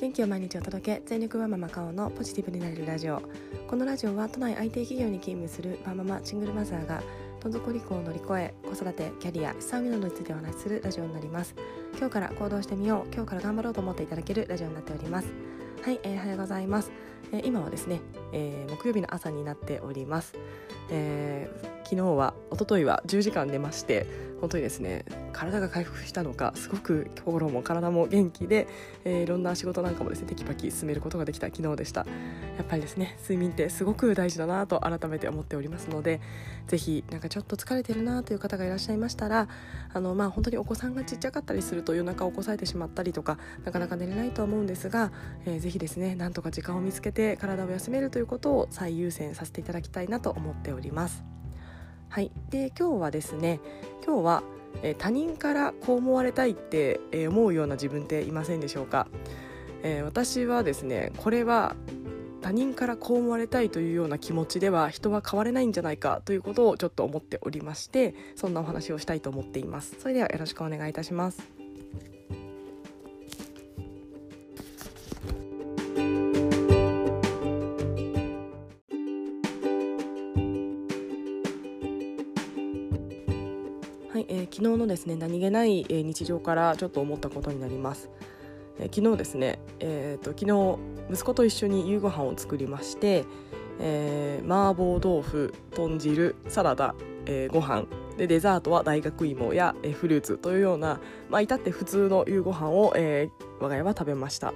元気を毎日お届け全力ワンママ顔のポジティブになれるラジオ。このラジオは都内 IT 企業に勤務するワンママシングルマザーがどん底離婚を乗り越え子育てキャリア資産運用についてお話しするラジオになります。今日から行動してみよう。今日から頑張ろうと思っていただけるラジオになっております。はい、えー、おはようございます、えー、今はですね、えー、木曜日の朝になっております、えー、昨日は一昨日は10時間寝まして本当にですね体が回復したのかすごく心も体も元気で、えー、いろんな仕事なんかもですねテキパキ進めることができた昨日でした。やっぱりですね睡眠ってすごく大事だなと改めて思っておりますのでぜひなんかちょっと疲れてるなという方がいらっしゃいましたらあのまあ本当にお子さんがちっちゃかったりすると夜中起こされてしまったりとかなかなか寝れないと思うんですが、えー、ぜひですねなんとか時間を見つけて体を休めるといういうことを最優先させていただきたいなと思っております。はい。で今日はですね今日はえー、他人からこう思われたいって、えー、思うような自分っていませんでしょうか、えー、私はですねこれは他人からこう思われたいというような気持ちでは人は変われないんじゃないかということをちょっと思っておりましてそんなお話をしたいと思っています。それではよろしくお願いいたします。ですね何気ない、日常からちょっと思ったことになります。昨日ですね、えーと、昨日息子と一緒に夕ご飯を作りまして、えー、麻婆豆腐豚汁サラダ、えー、ご飯でデザートは大学芋や、フルーツというような、まあ、至って普通の夕ご飯を、えー、我が家は食べました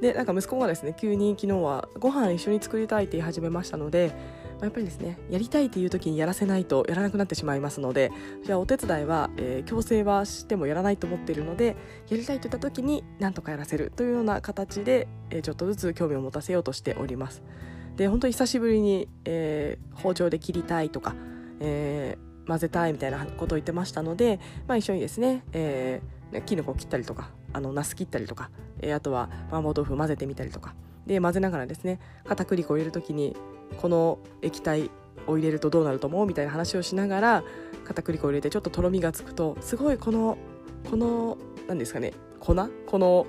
でなんか息子がですね急に昨日はご飯一緒に作りたいって言い始めましたのでやっぱりですねやりたいっていう時にやらせないとやらなくなってしまいますのでじゃあお手伝いは、えー、強制はしてもやらないと思っているのでやりたいといった時に何とかやらせるというような形で、えー、ちょっとずつ興味を持たせようとしております。で本当に久しぶりに、えー、包丁で切りたいとか、え、混ぜたいみたいなことを言ってましたので、まあ、一緒にですね、えー、きのこ切ったりとかあのナス切ったりとか、えー、あとは麻婆豆腐混ぜてみたりとか。で混ぜながらですね片栗粉を入れる時にこの液体を入れるとどうなると思うみたいな話をしながら片栗粉を入れてちょっととろみがつくとすごいこのこの何ですかね粉？この、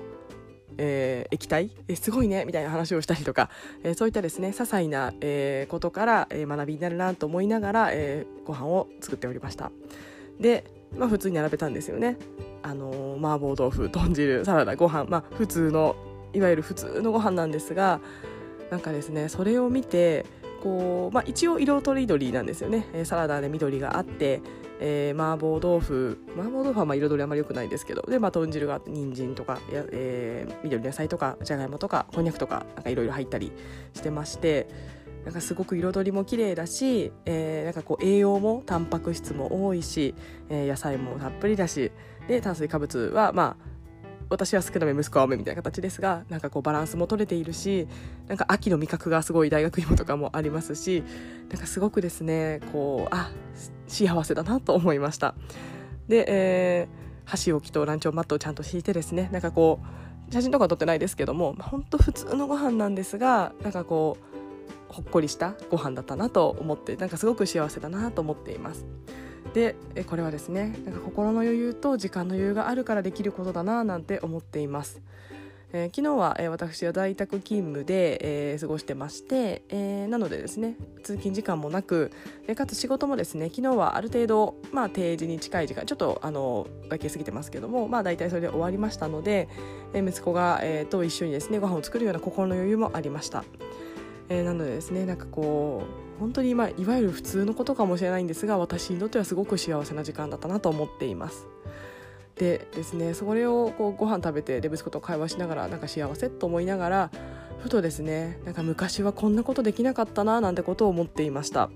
えー、液体？えすごいねみたいな話をしたりとか、えー、そういったですね些細な、えー、ことから、え学びになるなと思いながら、えー、ご飯を作っておりました。でまあ普通に並べたんですよね。あの麻婆豆腐豚汁サラダご飯まあ普通のいわゆる普通のご飯なんですがなんかですねそれを見てこう、まあ、一応色とりどりなんですよね、サラダで緑があって、えー、麻婆豆腐麻婆豆腐はまあ彩りあまり良くないですけどで、まあ、豚汁が人参とかや、えー、緑野菜とかじゃがいもとかこんにゃくとかなんかいろいろ入ったりしてましてなんかすごく彩りも綺麗だし、えー、なんかこう栄養もタンパク質も多いし、えー、野菜もたっぷりだしで炭水化物はまあ私は少なめ息子は多めみたいな形ですがなんかこうバランスも取れているしなんか秋の味覚がすごい大学芋とかもありますしなんかすごくですねこうあ幸せだなと思いました。で、えー、箸置きとランチョンマットをちゃんと敷いてですねなんかこう写真とか撮ってないですけども本当普通のご飯なんですがなんかこうほっこりしたご飯だったなと思ってなんかすごく幸せだなと思っています。でこれはですねなんか心の余裕と時間の余裕があるからできることだななんて思っています。えー、昨日は、えー、私は在宅勤務で、えー、過ごしてまして、えなのでですね通勤時間もなく、かつ仕事もですね昨日はある程度、まあ、定時に近い時間ちょっとあのだけ過ぎてますけども、まあ、大体それで終わりましたので、え息子が、えと一緒にですねご飯を作るような心の余裕もありました。えなのでですねなんかこう本当に、まあ、いわゆる普通のことかもしれないんですが私にとってはすごく幸せな時間だったなと思っています。でですねそれをこうご飯食べてで息子と会話しながらなんか幸せと思いながらふとですねなんか昔はこんなことできなかったななんてことを思っていました。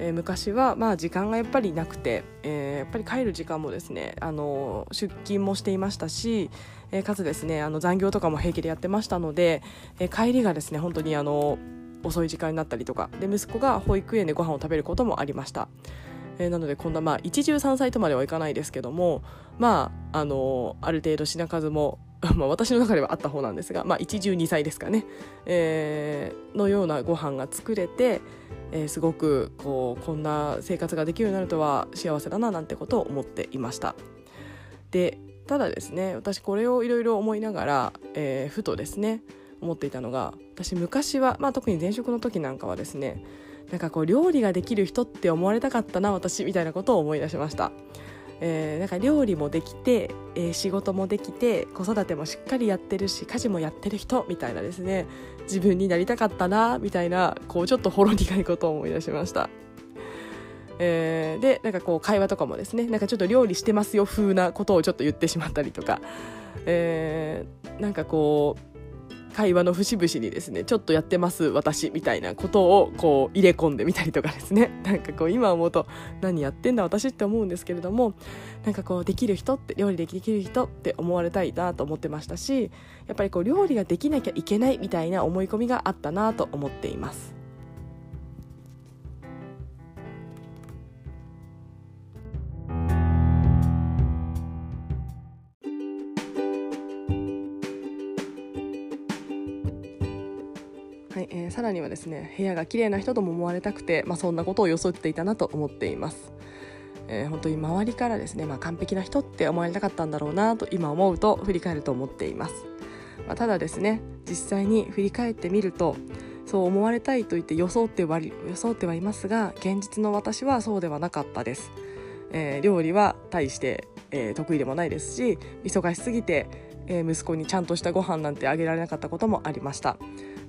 えー、昔はまあ時間がやっぱりなくて、えー、やっぱり帰る時間もですねあの出勤もしていましたし、え、かつですねあの残業とかも平気でやってましたので、え帰りがですね本当にあの遅い時間になったりとかで息子が保育園でご飯を食べることもありました。えー、なのでこんなまあ一汁三菜とまではいかないですけどもまああのある程度品数も まあ私の中ではあった方なんですが、まあ、一汁二菜ですかね、えー、のようなご飯が作れて、えー、すごくこうこんな生活ができるようになるとは幸せだななんてことを思っていましたでただですね私これをいろいろ思いながら、えー、ふとですね思っていたのが私昔は、まあ、特に前職の時なんかはですねなんかこう料理ができる人って思われたかったな私みたいなことを思い出しました。えー、なんか料理もできて、えー、仕事もできて子育てもしっかりやってるし家事もやってる人みたいなですね自分になりたかったなみたいなこうちょっとほろ苦いことを思い出しました。えー、でなんかこう会話とかもですねなんかちょっと料理してますよ風なことをちょっと言ってしまったりとか、えー、なんかこう会話の節々にですねちょっとやってます私みたいなことをこう入れ込んでみたりとかですね なんかこう今思うと何やってんだ私って思うんですけれどもなんかこうできる人って料理できる人って思われたいなと思ってましたしやっぱりこう料理ができなきゃいけないみたいな思い込みがあったなと思っています。ですね部屋が綺麗な人とも思われたくて、まあ、そんなことを装っていたなと思っています、えー、本当に周りからですね、まあ、完璧な人って思われたかったんだろうなと今思うと振り返ると思っています、まあ、ただですね実際に振り返ってみるとそう思われたいと言って装っては装ってはいますが現実の私はそうではなかったです、えー、料理は大して、えー、得意でもないですし忙しすぎて、えー、息子にちゃんとしたご飯なんてあげられなかったこともありました。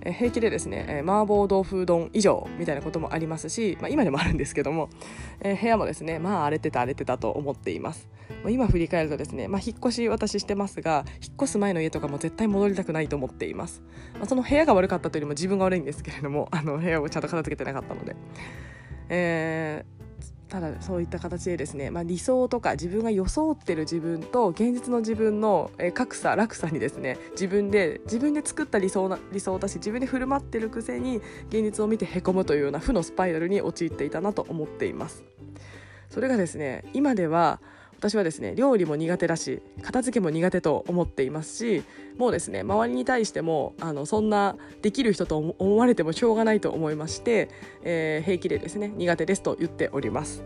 え平気でですね、え麻婆豆腐丼以上みたいなこともありますし、まあ、今でもあるんですけども、え部屋もですねまあ荒れてた荒れてたと思っています、今振り返るとですね、まあ、引っ越し私してますが引っ越す前の家とかも絶対戻りたくないと思っています、まあ、その部屋が悪かったというよりも自分が悪いんですけれどもあの部屋をちゃんと片付けてなかったので、えーただそういった形でですね、まあ、理想とか自分が装ってる自分と現実の自分の格差落差にですね自分で自分で作った理想な理想だし自分で振る舞ってるくせに現実を見てへこむというような負のスパイラルに陥っていたなと思っています。それがですね今では私はですね料理も苦手だし片付けも苦手と思っていますしもうですね周りに対してもあのそんなできる人と思われてもしょうがないと思いまして、えー、平気でですね苦手ですと言っております。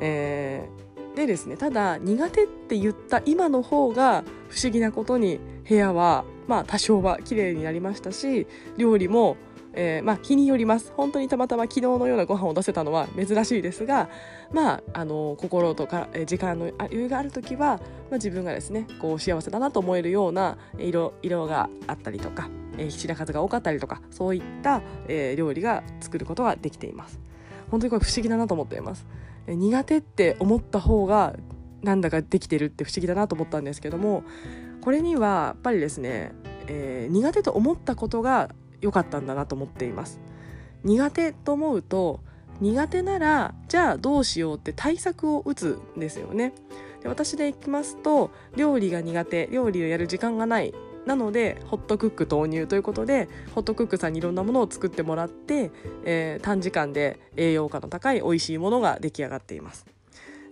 えー、でですねただ苦手って言った今の方が不思議なことに部屋はまあ多少は綺麗になりましたし料理もえー、まあ、気によります。本当にたまたま昨日のようなご飯を出せたのは珍しいですが、まあ、あの心とか、え時間の余裕がある時は、まあ、自分がですねこう幸せだなと思えるような色色があったりとか、えー、品数が多かったりとかそういった、えー、料理が作ることができています。本当にこれ不思議だなと思っています、え、苦手って思った方がなんだかできてるって不思議だなと思ったんですけどもこれにはやっぱりですね、えー、苦手と思ったことが良かったんだなと思っています。苦手と思うと苦手ならじゃあどうしようって対策を打つんですよね。で私でいきますと料理が苦手料理をやる時間がない。なのでホットクック投入ということでホットクックさんにいろんなものを作ってもらって、えー、短時間で栄養価の高い美味しいものが出来上がっています。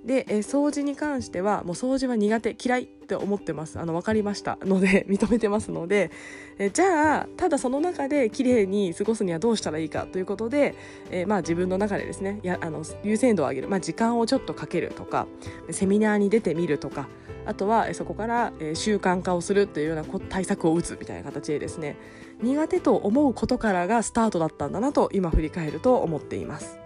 で、え掃除に関してはもう掃除は苦手嫌いって思ってますあの分かりましたので 認めてますので、えじゃあただその中で綺麗に過ごすにはどうしたらいいかということで、えまあ、自分の中でですねやあの優先度を上げる、まあ、時間をちょっとかけるとかセミナーに出てみるとかあとはそこから習慣化をするというような対策を打つみたいな形でですね苦手と思うことからがスタートだったんだなと今振り返ると思っています。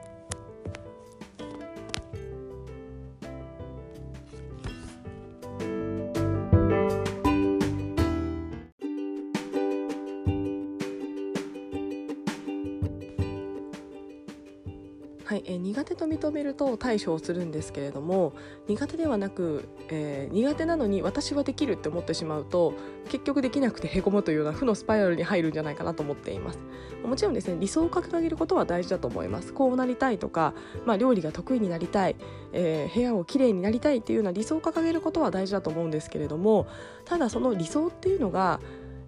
はいえー、苦手と認めると対処をするんですけれども苦手ではなく、えー、苦手なのに私はできるって思ってしまうと結局できなくてへこむというような負のスパイラルに入るんじゃないかなと思っています。もちろんですね理想を掲げることは大事だと思います。こうなりたいとか、まあ、料理が得意になりたい、えー、部屋をきれいになりたいっていうような理想を掲げることは大事だと思うんですけれどもただその理想っていうのが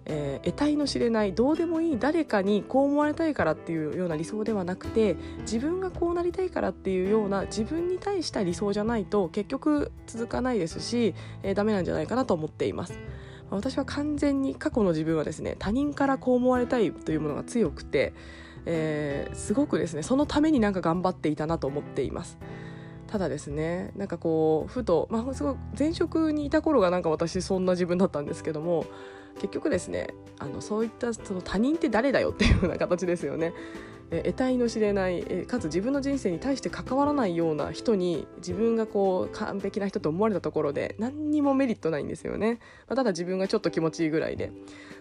えー、得体の知れないどうでもいい誰かにこう思われたいからっていうような理想ではなくて自分がこうなりたいからっていうような自分に対した理想じゃないと結局続かないですし、えー、ダメなんじゃないかなと思っています。私は完全に過去の自分はですね他人からこう思われたいというものが強くて、えー、すごくですねそのためになんか頑張っていたなと思っています。ただですねなんかこうふと、まあ、すごい前職にいた頃がなんか私そんな自分だったんですけども結局ですねあのそういったその他人って誰だよっていうような形ですよね。え得体の知れないえかつ自分の人生に対して関わらないような人に自分がこう完璧な人と思われたところで何にもメリットないんですよね、まあ、ただ自分がちょっと気持ちいいぐらいで。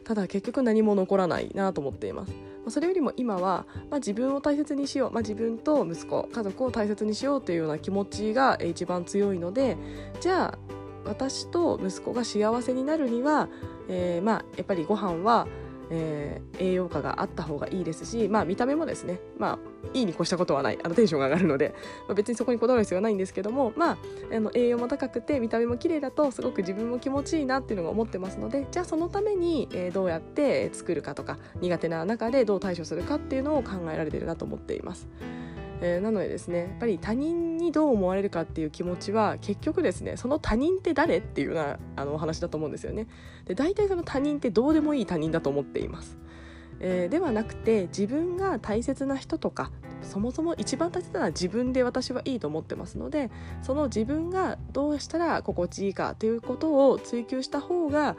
ただ結局何も残らないなと思っています、まあ、それよりも今は、まあ、自分を大切にしよう、まあ、自分と息子家族を大切にしようというような気持ちが一番強いのでじゃあ私と息子が幸せになるには、えー、まあやっぱりご飯はえー、栄養価があった方がいいですし、まあ、見た目もですね、まあ、いいに越したことはないあのテンションが上がるので、まあ、別にそこにこだわる必要はないんですけども、まあ、あの栄養も高くて見た目も綺麗だとすごく自分も気持ちいいなっていうのが思ってますのでじゃあそのために、えー、どうやって作るかとか苦手な中でどう対処するかっていうのを考えられてるなと思っています。えー、なのでですねやっぱり他人にどう思われるかっていう気持ちは結局ですねその他人って誰っていうようなあのお話だと思うんですよねで大体その他人ってどうでもいい他人だと思っています、えー、ではなくて自分が大切な人とかそもそも一番大切なのは自分で私はいいと思ってますのでその自分がどうしたら心地いいかということを追求した方が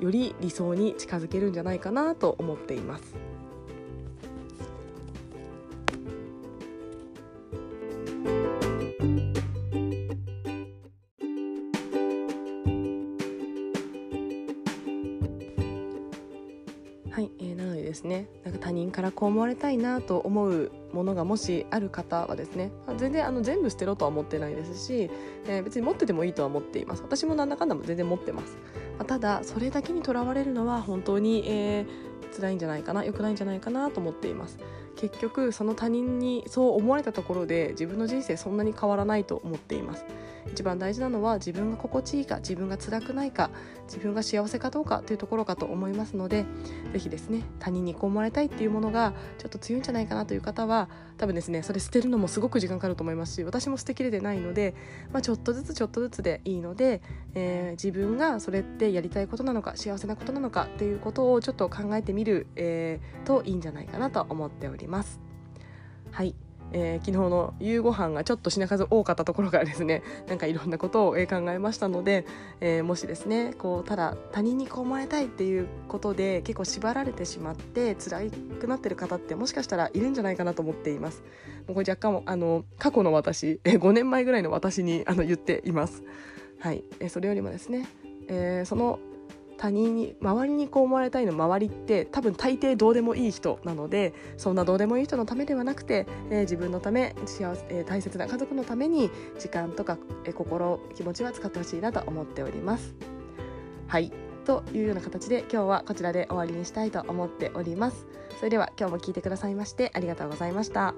より理想に近づけるんじゃないかなと思っています。か他人からこう思われたいなと思うものがもしある方はですね全然あの全部捨てろとは思ってないですし、えー、別に持っててもいいとは思っています。私もなんだかんだも全然持ってます、まあ、ただそれだけにとらわれるのは本当に、えー、辛いんじゃないかな良くないんじゃないかなと思っています。結局その他人にそう思われたところで自分の人生そんなに変わらないと思っています。一番大事なのは自分が心地いいか自分が辛くないか自分が幸せかどうかというところかと思いますので是非ですね他人にこう思われたいっていうものがちょっと強いんじゃないかなという方は多分ですねそれ捨てるのもすごく時間かかると思いますし私も捨てきれてないので、まあ、ちょっとずつちょっとずつでいいので、えー、自分がそれってやりたいことなのか幸せなことなのかっていうことをちょっと考えてみる、えー、といいんじゃないかなと思っております。ます。はいえー、昨日の夕ご飯がちょっと品数多かったところからですね なんかいろんなことを考えましたので、えー、もしですねこうただ他人にこう思われたいっていうことで結構縛られてしまって辛くなってる方ってもしかしたらいるんじゃないかなと思っています。もうこれ若干あの過去の私、えー、5年前ぐらいの私にあの言っています。はい、えー、それよりもですね、えー、その他人に周りにこう思われたいの周りって多分大抵どうでもいい人なのでそんなどうでもいい人のためではなくて、えー、自分のため幸せ、えー、大切な家族のために時間とか、えー、心気持ちは使ってほしいなと思っております。はいというような形で今日はこちらで終わりにしたいと思っております。それでは今日も聞いてくださいましてありがとうございました。